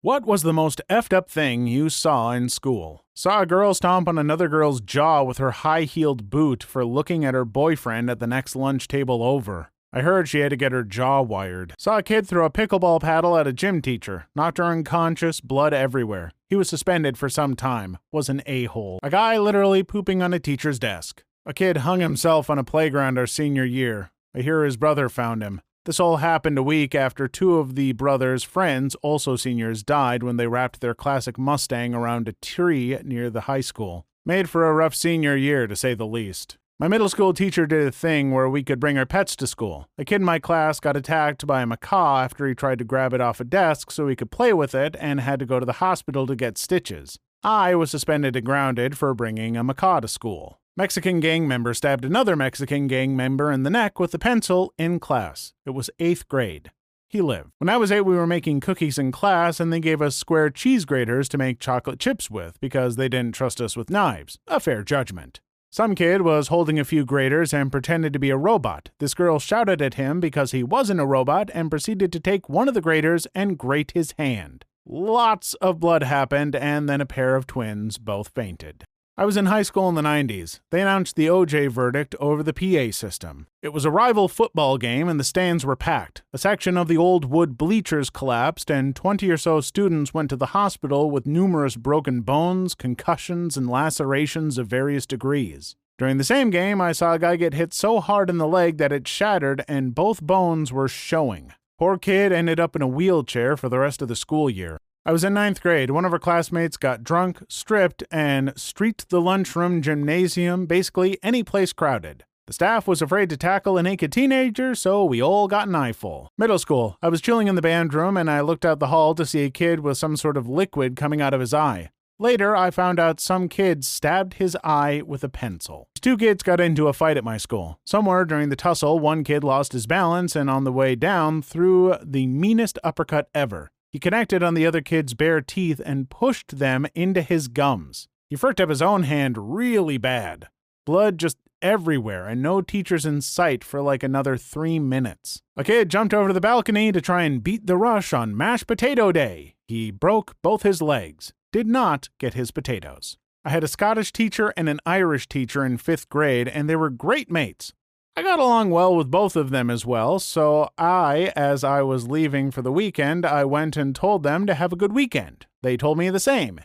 What was the most effed up thing you saw in school? Saw a girl stomp on another girl's jaw with her high heeled boot for looking at her boyfriend at the next lunch table over. I heard she had to get her jaw wired. Saw a kid throw a pickleball paddle at a gym teacher, knocked her unconscious, blood everywhere. He was suspended for some time, was an a hole. A guy literally pooping on a teacher's desk. A kid hung himself on a playground our senior year. I hear his brother found him. This all happened a week after two of the brothers' friends, also seniors, died when they wrapped their classic Mustang around a tree near the high school. Made for a rough senior year, to say the least. My middle school teacher did a thing where we could bring our pets to school. A kid in my class got attacked by a macaw after he tried to grab it off a desk so he could play with it and had to go to the hospital to get stitches. I was suspended and grounded for bringing a macaw to school. Mexican gang member stabbed another Mexican gang member in the neck with a pencil in class. It was eighth grade. He lived. When I was eight, we were making cookies in class, and they gave us square cheese graters to make chocolate chips with because they didn't trust us with knives. A fair judgment. Some kid was holding a few graters and pretended to be a robot. This girl shouted at him because he wasn't a robot and proceeded to take one of the graters and grate his hand. Lots of blood happened, and then a pair of twins both fainted. I was in high school in the 90s. They announced the OJ verdict over the PA system. It was a rival football game and the stands were packed. A section of the old wood bleachers collapsed, and 20 or so students went to the hospital with numerous broken bones, concussions, and lacerations of various degrees. During the same game, I saw a guy get hit so hard in the leg that it shattered and both bones were showing. Poor kid ended up in a wheelchair for the rest of the school year. I was in ninth grade. One of our classmates got drunk, stripped, and streaked the lunchroom, gymnasium, basically any place crowded. The staff was afraid to tackle a naked teenager, so we all got an eyeful. Middle school. I was chilling in the band room and I looked out the hall to see a kid with some sort of liquid coming out of his eye. Later, I found out some kid stabbed his eye with a pencil. Two kids got into a fight at my school. Somewhere during the tussle, one kid lost his balance and on the way down threw the meanest uppercut ever. He connected on the other kid's bare teeth and pushed them into his gums. He fricked up his own hand really bad. Blood just everywhere and no teachers in sight for like another three minutes. A kid jumped over the balcony to try and beat the rush on mashed potato day. He broke both his legs, did not get his potatoes. I had a Scottish teacher and an Irish teacher in fifth grade, and they were great mates. I got along well with both of them as well, so I, as I was leaving for the weekend, I went and told them to have a good weekend. They told me the same.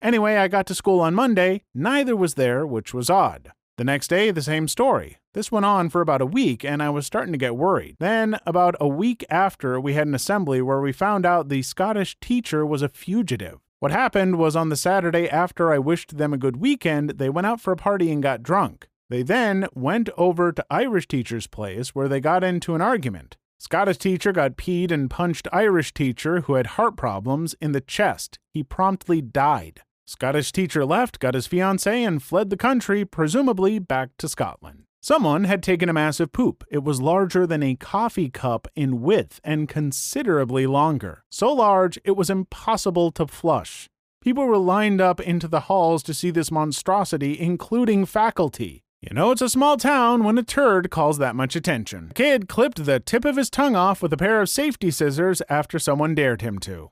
Anyway, I got to school on Monday, neither was there, which was odd. The next day, the same story. This went on for about a week, and I was starting to get worried. Then, about a week after, we had an assembly where we found out the Scottish teacher was a fugitive. What happened was on the Saturday after I wished them a good weekend, they went out for a party and got drunk. They then went over to Irish teacher's place where they got into an argument. Scottish teacher got peed and punched Irish teacher who had heart problems in the chest. He promptly died. Scottish teacher left, got his fiancée, and fled the country, presumably back to Scotland. Someone had taken a massive poop. It was larger than a coffee cup in width and considerably longer. So large it was impossible to flush. People were lined up into the halls to see this monstrosity, including faculty. You know it's a small town when a turd calls that much attention. A kid clipped the tip of his tongue off with a pair of safety scissors after someone dared him to.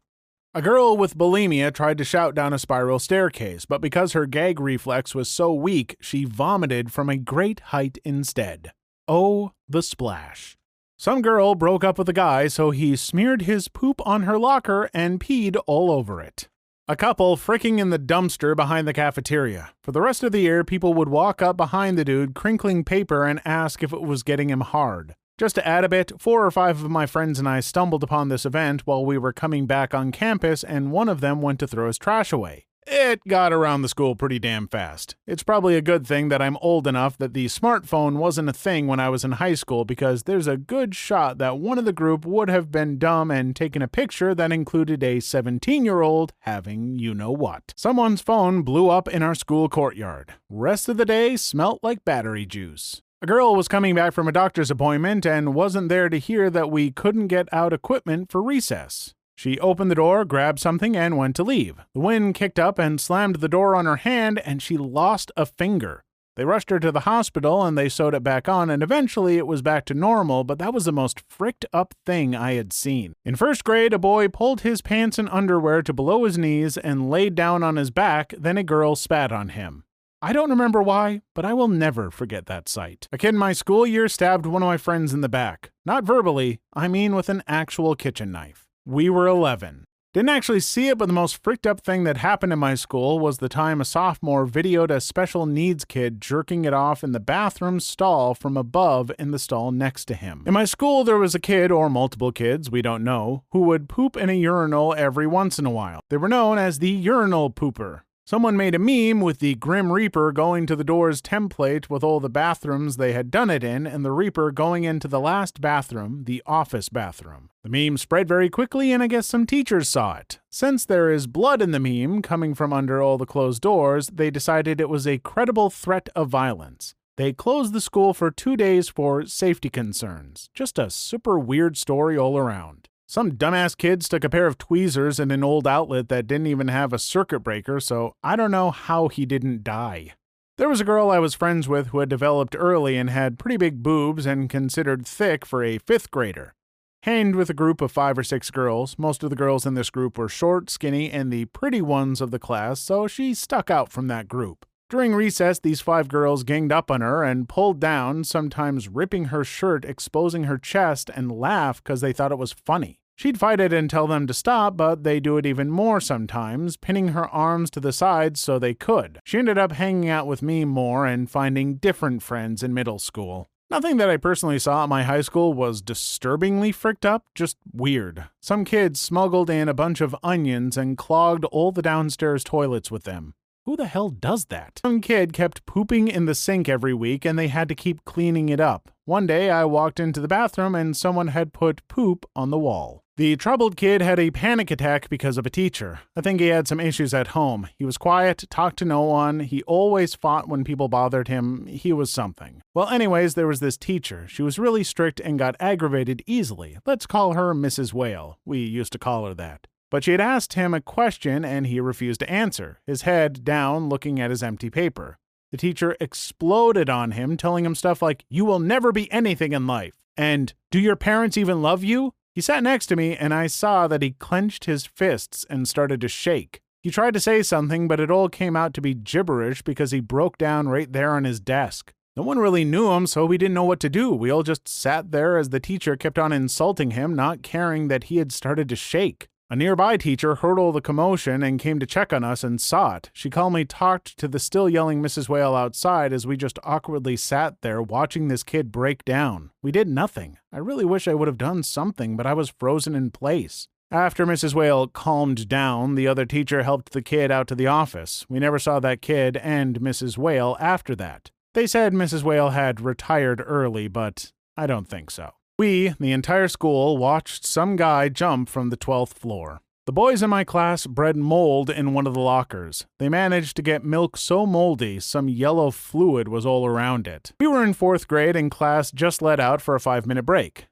A girl with bulimia tried to shout down a spiral staircase, but because her gag reflex was so weak, she vomited from a great height instead. Oh, the splash. Some girl broke up with a guy, so he smeared his poop on her locker and peed all over it. A couple fricking in the dumpster behind the cafeteria. For the rest of the year, people would walk up behind the dude, crinkling paper, and ask if it was getting him hard. Just to add a bit, four or five of my friends and I stumbled upon this event while we were coming back on campus, and one of them went to throw his trash away. It got around the school pretty damn fast. It's probably a good thing that I'm old enough that the smartphone wasn't a thing when I was in high school because there's a good shot that one of the group would have been dumb and taken a picture that included a 17 year old having you know what. Someone's phone blew up in our school courtyard. Rest of the day smelt like battery juice. A girl was coming back from a doctor's appointment and wasn't there to hear that we couldn't get out equipment for recess. She opened the door, grabbed something, and went to leave. The wind kicked up and slammed the door on her hand, and she lost a finger. They rushed her to the hospital and they sewed it back on, and eventually it was back to normal, but that was the most fricked up thing I had seen. In first grade, a boy pulled his pants and underwear to below his knees and laid down on his back, then a girl spat on him. I don't remember why, but I will never forget that sight. A kid in my school year stabbed one of my friends in the back. Not verbally, I mean with an actual kitchen knife. We were 11. Didn't actually see it, but the most freaked up thing that happened in my school was the time a sophomore videoed a special needs kid jerking it off in the bathroom stall from above in the stall next to him. In my school, there was a kid, or multiple kids, we don't know, who would poop in a urinal every once in a while. They were known as the urinal pooper. Someone made a meme with the Grim Reaper going to the doors template with all the bathrooms they had done it in, and the Reaper going into the last bathroom, the office bathroom. The meme spread very quickly, and I guess some teachers saw it. Since there is blood in the meme coming from under all the closed doors, they decided it was a credible threat of violence. They closed the school for two days for safety concerns. Just a super weird story all around. Some dumbass kid stuck a pair of tweezers in an old outlet that didn't even have a circuit breaker, so I don't know how he didn't die. There was a girl I was friends with who had developed early and had pretty big boobs and considered thick for a fifth grader. Hanged with a group of five or six girls, most of the girls in this group were short, skinny, and the pretty ones of the class, so she stuck out from that group. During recess, these five girls ganged up on her and pulled down, sometimes ripping her shirt, exposing her chest, and laughed because they thought it was funny. She'd fight it and tell them to stop, but they do it even more sometimes, pinning her arms to the sides so they could. She ended up hanging out with me more and finding different friends in middle school. Nothing that I personally saw at my high school was disturbingly fricked up, just weird. Some kids smuggled in a bunch of onions and clogged all the downstairs toilets with them. Who the hell does that? Some kid kept pooping in the sink every week and they had to keep cleaning it up. One day I walked into the bathroom and someone had put poop on the wall. The troubled kid had a panic attack because of a teacher. I think he had some issues at home. He was quiet, talked to no one, he always fought when people bothered him. He was something. Well, anyways, there was this teacher. She was really strict and got aggravated easily. Let's call her Mrs. Whale. We used to call her that. But she had asked him a question and he refused to answer, his head down looking at his empty paper. The teacher exploded on him, telling him stuff like, You will never be anything in life, and Do your parents even love you? He sat next to me and I saw that he clenched his fists and started to shake. He tried to say something, but it all came out to be gibberish because he broke down right there on his desk. No one really knew him, so we didn't know what to do. We all just sat there as the teacher kept on insulting him, not caring that he had started to shake. A nearby teacher heard all the commotion and came to check on us and saw it. She calmly talked to the still yelling Mrs. Whale outside as we just awkwardly sat there watching this kid break down. We did nothing. I really wish I would have done something, but I was frozen in place. After Mrs. Whale calmed down, the other teacher helped the kid out to the office. We never saw that kid and Mrs. Whale after that. They said Mrs. Whale had retired early, but I don't think so. We, the entire school, watched some guy jump from the 12th floor. The boys in my class bred mold in one of the lockers. They managed to get milk so moldy, some yellow fluid was all around it. We were in fourth grade and class just let out for a five minute break.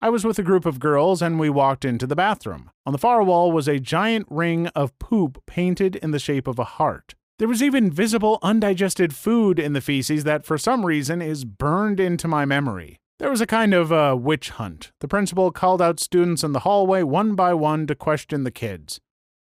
I was with a group of girls and we walked into the bathroom. On the far wall was a giant ring of poop painted in the shape of a heart. There was even visible undigested food in the feces that for some reason is burned into my memory. There was a kind of uh, witch hunt. The principal called out students in the hallway one by one to question the kids.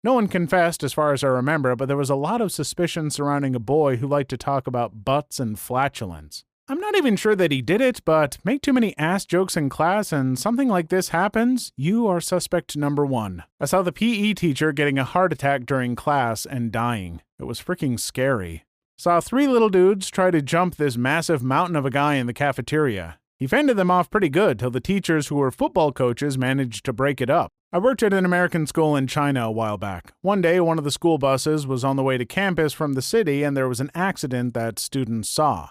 No one confessed, as far as I remember, but there was a lot of suspicion surrounding a boy who liked to talk about butts and flatulence. I'm not even sure that he did it, but make too many ass jokes in class and something like this happens, you are suspect number one. I saw the PE teacher getting a heart attack during class and dying. It was freaking scary. Saw three little dudes try to jump this massive mountain of a guy in the cafeteria. He fended them off pretty good till the teachers who were football coaches managed to break it up. I worked at an American school in China a while back. One day, one of the school buses was on the way to campus from the city, and there was an accident that students saw.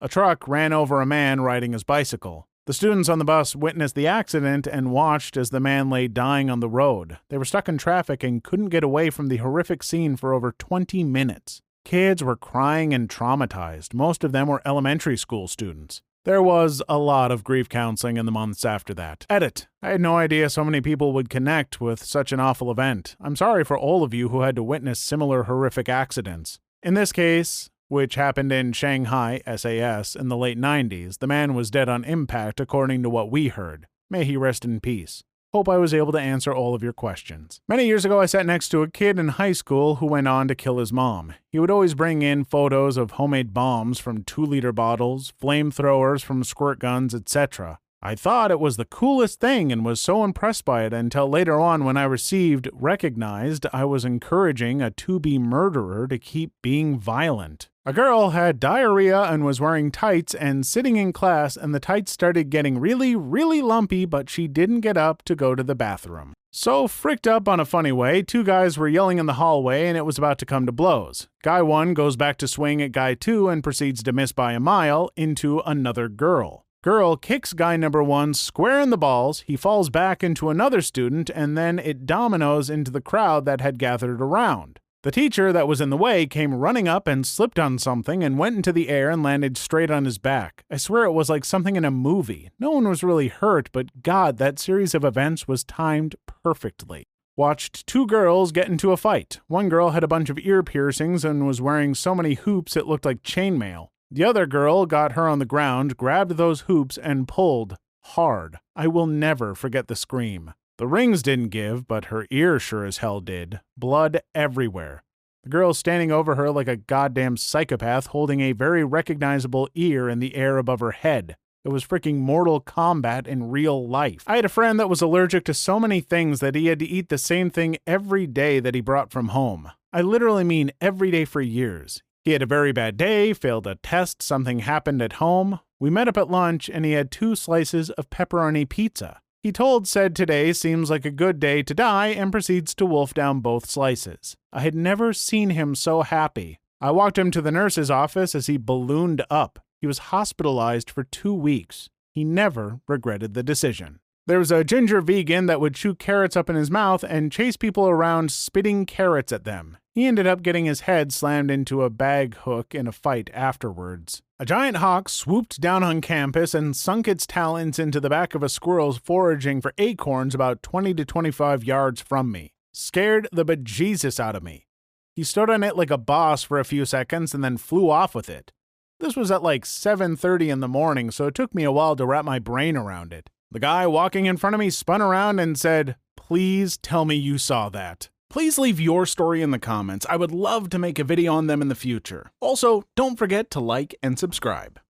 A truck ran over a man riding his bicycle. The students on the bus witnessed the accident and watched as the man lay dying on the road. They were stuck in traffic and couldn't get away from the horrific scene for over 20 minutes. Kids were crying and traumatized. Most of them were elementary school students. There was a lot of grief counseling in the months after that. Edit. I had no idea so many people would connect with such an awful event. I'm sorry for all of you who had to witness similar horrific accidents. In this case, which happened in Shanghai, SAS, in the late 90s. The man was dead on impact, according to what we heard. May he rest in peace. Hope I was able to answer all of your questions. Many years ago, I sat next to a kid in high school who went on to kill his mom. He would always bring in photos of homemade bombs from two liter bottles, flamethrowers from squirt guns, etc. I thought it was the coolest thing and was so impressed by it until later on when I received recognized I was encouraging a to be murderer to keep being violent. A girl had diarrhea and was wearing tights and sitting in class, and the tights started getting really, really lumpy, but she didn't get up to go to the bathroom. So, fricked up on a funny way, two guys were yelling in the hallway and it was about to come to blows. Guy 1 goes back to swing at guy 2 and proceeds to miss by a mile into another girl. Girl kicks guy number 1 square in the balls, he falls back into another student, and then it dominoes into the crowd that had gathered around. The teacher that was in the way came running up and slipped on something and went into the air and landed straight on his back. I swear it was like something in a movie. No one was really hurt, but God, that series of events was timed perfectly. Watched two girls get into a fight. One girl had a bunch of ear piercings and was wearing so many hoops it looked like chainmail. The other girl got her on the ground, grabbed those hoops, and pulled hard. I will never forget the scream. The rings didn't give, but her ear sure as hell did. Blood everywhere. The girl standing over her like a goddamn psychopath, holding a very recognizable ear in the air above her head. It was freaking Mortal Kombat in real life. I had a friend that was allergic to so many things that he had to eat the same thing every day that he brought from home. I literally mean every day for years. He had a very bad day, failed a test, something happened at home. We met up at lunch and he had two slices of pepperoni pizza. He told said today seems like a good day to die and proceeds to wolf down both slices. I had never seen him so happy. I walked him to the nurse's office as he ballooned up. He was hospitalized for two weeks. He never regretted the decision. There was a ginger vegan that would chew carrots up in his mouth and chase people around spitting carrots at them. He ended up getting his head slammed into a bag hook in a fight afterwards. A giant hawk swooped down on campus and sunk its talons into the back of a squirrel foraging for acorns about 20 to 25 yards from me. Scared the bejesus out of me. He stood on it like a boss for a few seconds and then flew off with it. This was at like 7:30 in the morning, so it took me a while to wrap my brain around it. The guy walking in front of me spun around and said, Please tell me you saw that. Please leave your story in the comments. I would love to make a video on them in the future. Also, don't forget to like and subscribe.